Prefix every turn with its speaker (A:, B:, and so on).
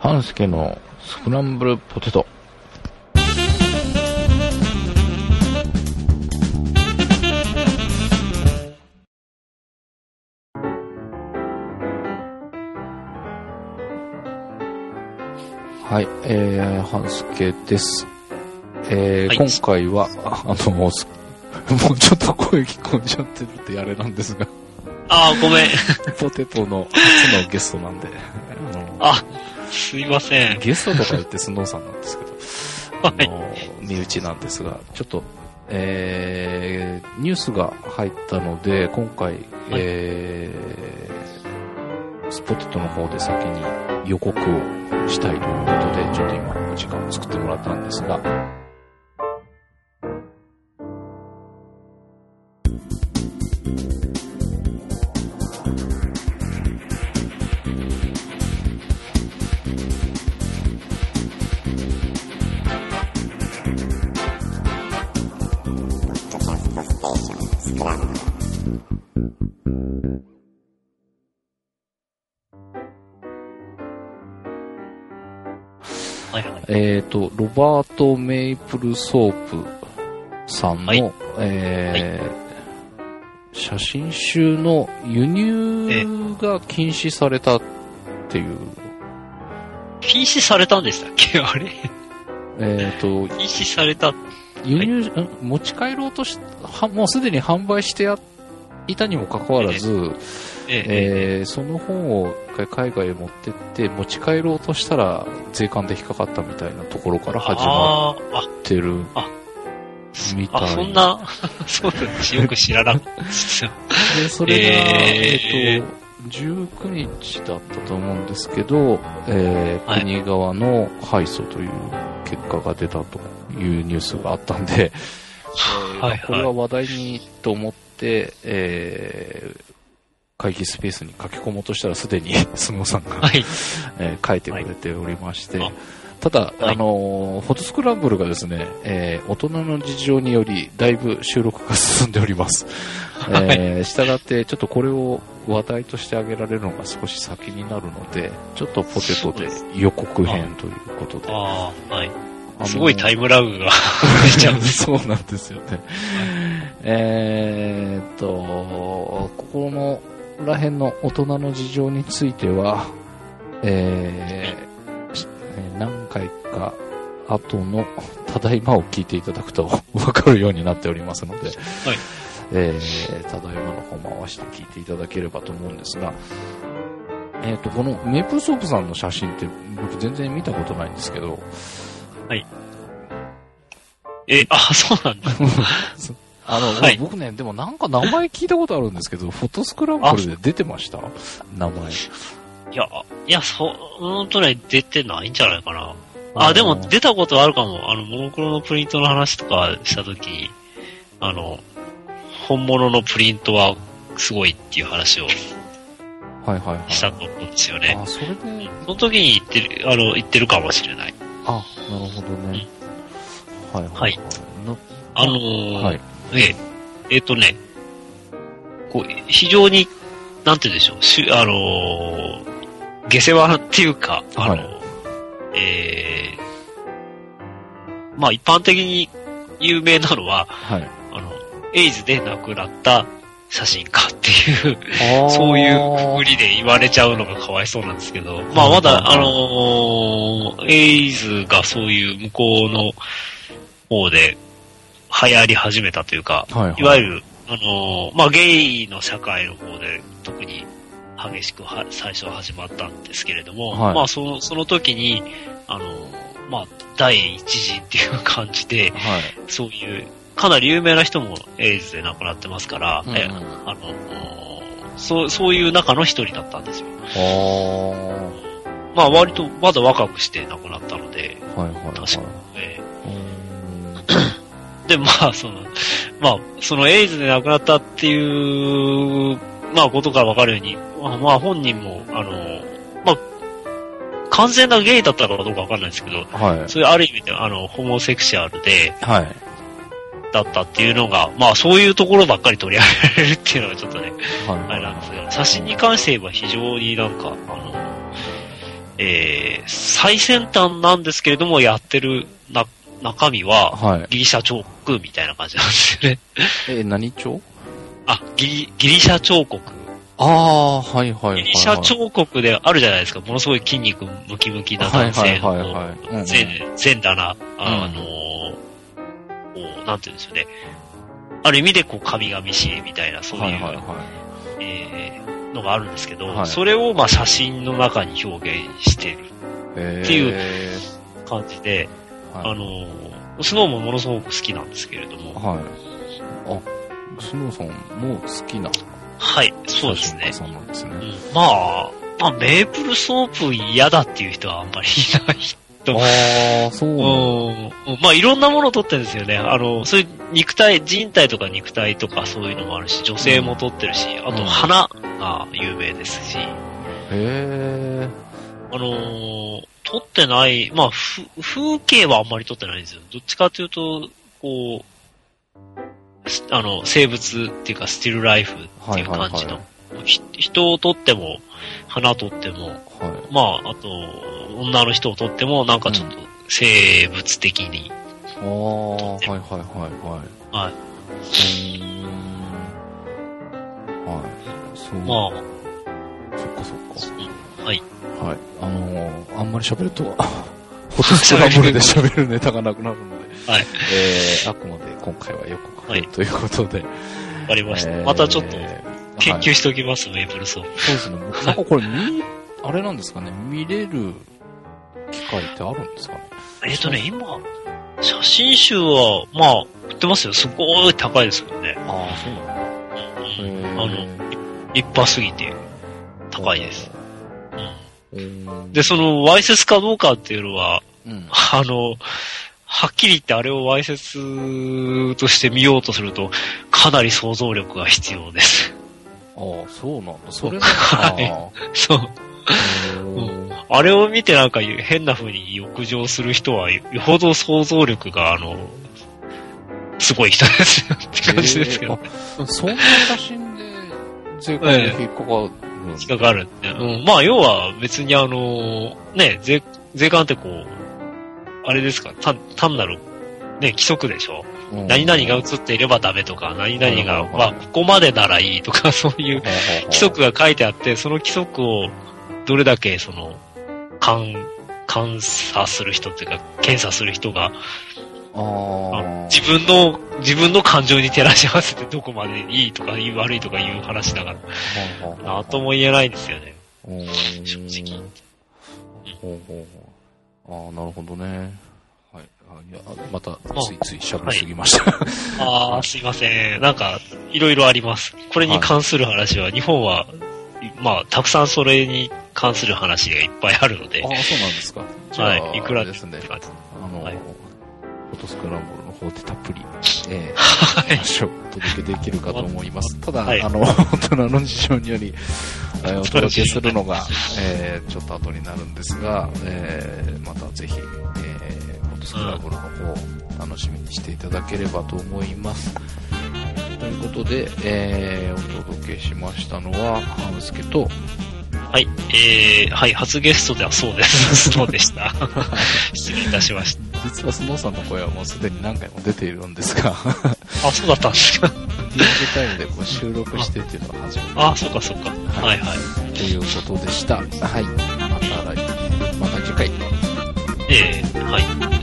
A: 半助のスクランブルポテト。はい、えー、半助です。えー
B: はい
A: 今回は、あの、もうちょっと声聞こえちゃってるってあれなんですが、
B: あー、ごめん。
A: ポテトの初のゲストなんで、あの
B: あ、すいません。
A: ゲストとか言ってスノーさんなんですけど、
B: はい。
A: あの、身内なんですが、ちょっと、えー、ニュースが入ったので、今回、えー、スポテトの方で先に予告をしたいということで、ちょっと今、お時間を作ってもらったんですが、
B: はいはい。
A: えーと、ロバート・メイプルソープさんの、
B: はい。
A: えー写真集の輸入が禁止されたっていう、
B: 禁止されたんでしたっけ？あれ？
A: えーと、
B: 禁止された。
A: 輸入、ん持ち帰ろうとし、はもうすでに販売してやいたにもかかわらず、
B: ええ
A: えーその本を海外へ持ってって持ち帰ろうとしたら税関で引っかかったみたいなところから始まってるみたい
B: あ、そんな、そうです。よく知らなかったですよ。
A: で、それが、え
B: えー
A: っと、19日だったと思うんですけど、えー
B: はい
A: 国側の敗訴という結果が出たというニュースがあったんで、えー
B: はいはい
A: これは話題にと思って、えー会議スペースに書き込もうとしたらすでに スノーさんが、
B: はい。
A: えー書いてくれておりまして、
B: あ
A: ただ、
B: はい
A: あのーフォトスクランブルがですね、えー大人の事情により、だいぶ収録が進んでおります。えー、したがって、ちょっとこれを話題としてあげられるのが少し先になるので、ちょっとポテトで予告編ということで。
B: ああ、はい。
A: あのー
B: すごいタイムラグが 出ちゃうんです。
A: そうなんですよね。えーっと、ここのら辺の大人の事情については、えー何回か後のただいまを聞いていただくとわかるようになっておりますので、えーただいまの方も合わせて聞いていただければと思うんですが、えーっと、このメープルソープさんの写真って僕全然見たことないんですけど、
B: え、あ、そうなんだ。
A: あの、
B: はい
A: 僕ね、でもなんか名前聞いたことあるんですけど、フォトスクランブルで出てました名前。
B: いや、いや、そ、本当ね、出てないんじゃないかな。あ、でも出たことあるかも。あの、モノクロのプリントの話とかしたときに、あの、本物のプリントはすごいっていう話を
A: はいはいはい。
B: したと思うんですよね。
A: あ、それで、
B: その時に言ってる、あの、言ってるかもしれない。
A: あ、なるほどね。はいはい、
B: はい
A: の
B: あのー
A: はい。
B: ええ、えっ、とね、こう、非常に、なんて言うんでしょう、しゅあのー下世話っていうか、あのー
A: は
B: ええまあ一般的に有名なのは、
A: はい。
B: あの、エイズで亡くなった写真家っていう、そういうふりで言われちゃうのがかわいそうなんですけど、まあまだ、あのーエイズがそういう向こうの方で流行り始めたというか、
A: はいはい。
B: いわゆる、あのーまあゲイの社会の方で特に激しくは最初は始まったんですけれども、
A: はい
B: まあその、その時に、あのーまあ第一陣っていう感じで、
A: はい。
B: そういう、かなり有名な人もエイズで亡くなってますから、
A: うんうん
B: えあの、そう、そういう中の一人だったんですよ。
A: あ
B: まあ割とまだ若くして亡くなったので、
A: あ、はいはいはい。
B: 確かえ
A: うーん
B: ー で、まあその、まあそのエイズで亡くなったっていう、まあことがわかるように、まあまあ本人も、あの、まあ、完全なゲイだったかどうかわかんないですけど、
A: はい。
B: そういうある意味で、あの、ホモセクシャルで、
A: はい。
B: だったっていうのが、まあそういうところばっかり取り上げられるっていうのはちょっとね、
A: はい。
B: あれなんですけど、写真に関して言えば非常になんか、あの、えー、最先端なんですけれども、やってるな、中身は、
A: はい。
B: ギリシャ彫刻みたいな感じなんですよね。
A: え、何町？
B: あ、ギリ、ギリシャ彫刻。
A: ああ、はいはいはい、はい。
B: ギリシャ彫刻であるじゃないですか。ものすごい筋肉ムキムキな男性の、
A: はいはいはい
B: 裸な、あのーこう、なんていうんですよね。ある意味でこう、神々しいみたいな、そういう、
A: はいはいはい。
B: えーのがあるんですけど、
A: はい
B: それをまあ写真の中に表現している
A: えー、
B: っていう感じで、
A: はい、
B: あのースノーもものすごく好きなんですけれども、
A: はい。あ、スノーさんも好きな
B: はい、そうですね
A: 写真家。さんなんですね。
B: うんまあ、まあ、メープルソープ嫌だっていう人はあんまりいないと
A: ああ、そう
B: う
A: なん。
B: まあ、いろんなものを撮ってるんですよね。あの、そういう肉体、人体とか肉体とかそういうのもあるし、女性も撮ってるし、あ
A: うん
B: と花が有名ですし、
A: へえ。
B: あのー撮ってない、まあ、ふ風景はあんまり撮ってないんですよ。どっちかというと、こう、すあの、生物っていうか、スティルライフっていう感じの、
A: はい
B: ひ人を撮っても、花撮っても、
A: はい。
B: まあ、あと、女の人を撮っても、なんかちょっと生物的に、
A: ああ、はいはいはいはい。
B: はい。
A: うーん。はい。そう。
B: まあ、
A: そっかそっか。
B: はい。
A: はい。あのー、あんまり喋ると、フォトスクランブルで喋るネタがなくなるので、
B: はい。
A: えー、あくまで今回は予告編ということで、
B: わかりました。
A: えー
B: またちょっと研
A: はい
B: 究しておきます、メープルソープ。
A: そうですね。なんかこれ見、あれなんですかね、見れる機会ってあるんですかね？
B: えっ、とね、今、写真集は、まあ、売ってますよ。すごい高いですけどね。
A: ああ、そうなんだ。
B: うんあの、立派すぎて高いです。で、その、わいせつかどうかっていうのは、
A: うん。
B: あの、はっきり言ってあれをわいせつとして見ようとすると、かなり想像力が必要です。
A: ああ、そうなんだ。それが、
B: はい
A: あ
B: そう。
A: あうん
B: あれを見てなんか変な風に浴場する人は、よほど想像力が、あの、すごい人ですよって感じですけど、ね
A: あそんな写真で税関に引っかかる
B: 引っかかるって。うん。まあ、要は別にあの、ね、税、税関ってこう、あれですか、単単なる、ね、規則でしょ？
A: うん。
B: 何々が映っていればダメとか、何々が、
A: うん。
B: まあ、ここまでならいいとか、そういう規則が書いてあって、その規則をどれだけその、監、監査する人っていうか、検査する人が、自分の、自分の感情に照らし合わせてどこまでいいとか悪いとかいう話だから、なんとも言えないんですよね。正直。
A: ほうほうああ、なるほどね。はい。あいやまた、ついつい喋りすぎました。
B: ああ、すいません。なんか、いろいろあります。これに関する話は、日本は、まあ、たくさんそれに関する話がいっぱいあるので
A: あ、あ、そうなんですか。
B: はい。いくら
A: ですね。あの、
B: はい
A: フォトスクランブルの方でたっぷり、えー、
B: はい。
A: 話をお届けできるかと思います。ただ、
B: はい
A: あの、大人の事情により、えーお届けするのが、えーちょっと後になるんですが、えーまたぜひ、えー、フォトスクランブルの方、楽しみにしていただければと思います。ということで、えー、お届けしましたのは、ハムスケと、
B: はい。えー、はい。初ゲストではそうです。そうでした。失礼いたしました。
A: 実はスノーさんの声はもうすでに何回も出ているんですが、
B: あ、そうだったんですか。
A: リアルタイムでこう収録してっていうのが初めて。
B: あ、そうかそうか。はいはい。
A: ということでした。はい。また来、また次回。
B: えー、はい。